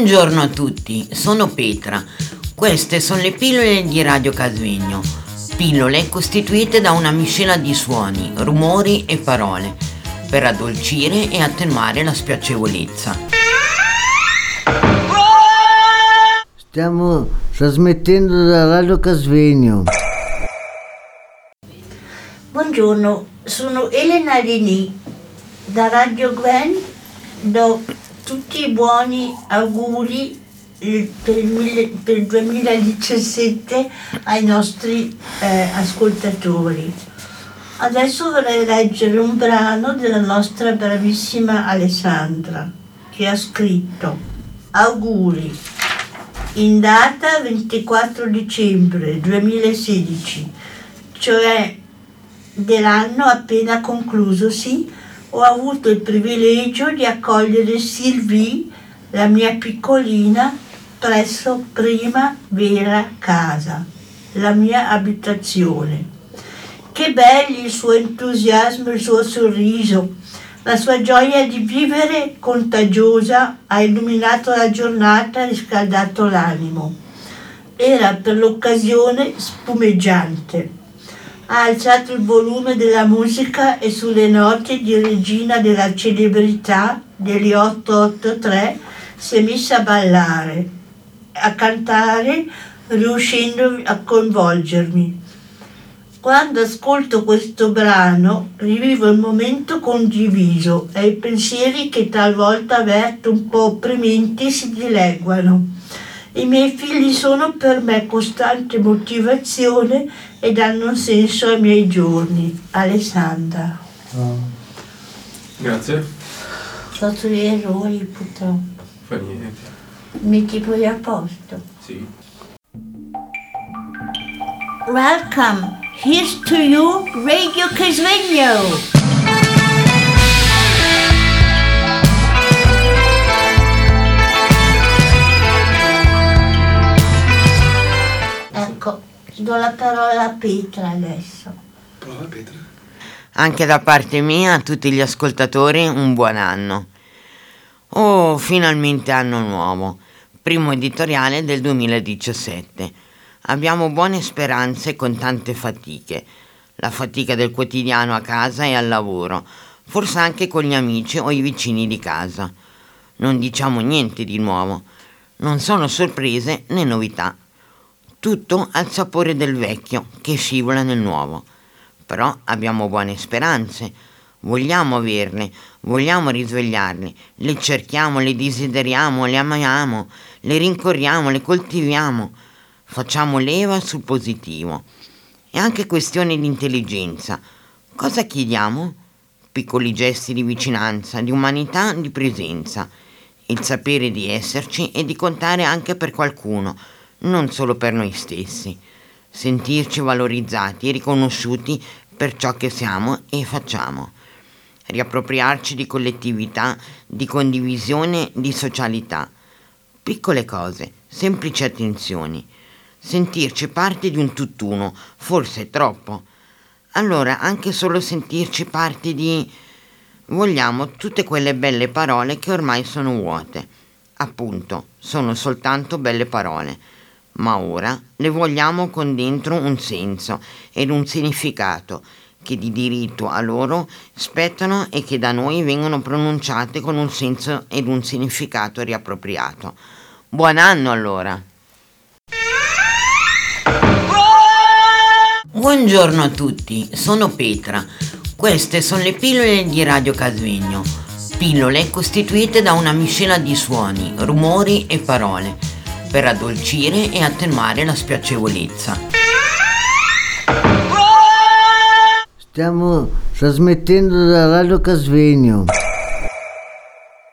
Buongiorno a tutti, sono Petra. Queste sono le pillole di Radio Casvegno. Pillole costituite da una miscela di suoni, rumori e parole per addolcire e attenuare la spiacevolezza. Stiamo trasmettendo da Radio Casvegno. Buongiorno, sono Elena Lini da Radio Gwen. Do tutti i buoni auguri eh, per il, mille- per il 2017 ai nostri eh, ascoltatori. Adesso vorrei leggere un brano della nostra bravissima Alessandra che ha scritto Auguri in data 24 dicembre 2016, cioè dell'anno appena conclusosi, ho avuto il privilegio di accogliere Sylvie, la mia piccolina, presso prima vera casa, la mia abitazione. Che belli il suo entusiasmo, il suo sorriso, la sua gioia di vivere contagiosa ha illuminato la giornata e riscaldato l'animo. Era per l'occasione spumeggiante. Ha alzato il volume della musica e sulle note di regina della celebrità degli 883 si è messa a ballare, a cantare, riuscendo a coinvolgermi. Quando ascolto questo brano rivivo il momento condiviso e i pensieri che talvolta avverto un po' opprimenti si dileguano. I miei figli sono per me costante motivazione e danno senso ai miei giorni. Alessandra. Grazie. Ho fatto gli errori purtroppo. Fa niente. Metti poi a posto. Sì. Welcome. Here's to you, Radio Casvegno. Do la parola a Petra adesso. Prova Petra. Anche da parte mia a tutti gli ascoltatori un buon anno. Oh, finalmente anno nuovo, primo editoriale del 2017. Abbiamo buone speranze con tante fatiche. La fatica del quotidiano a casa e al lavoro, forse anche con gli amici o i vicini di casa. Non diciamo niente di nuovo. Non sono sorprese né novità. Tutto al sapore del vecchio che scivola nel nuovo. Però abbiamo buone speranze. Vogliamo averle, vogliamo risvegliarle, le cerchiamo, le desideriamo, le amiamo, le rincorriamo, le coltiviamo. Facciamo leva sul positivo. È anche questione di intelligenza. Cosa chiediamo? Piccoli gesti di vicinanza, di umanità, di presenza. Il sapere di esserci e di contare anche per qualcuno, non solo per noi stessi. Sentirci valorizzati e riconosciuti per ciò che siamo e facciamo. Riappropriarci di collettività, di condivisione, di socialità. Piccole cose, semplici attenzioni. Sentirci parte di un tutt'uno, forse troppo. Allora anche solo sentirci parte di... Vogliamo tutte quelle belle parole che ormai sono vuote. Appunto, sono soltanto belle parole. Ma ora le vogliamo con dentro un senso ed un significato che di diritto a loro spettano e che da noi vengono pronunciate con un senso ed un significato riappropriato. Buon anno allora! Buongiorno a tutti, sono Petra. Queste sono le pillole di Radio Casvegno. Pillole costituite da una miscela di suoni, rumori e parole per addolcire e attenuare la spiacevolezza. Stiamo trasmettendo da Radio Casvegno.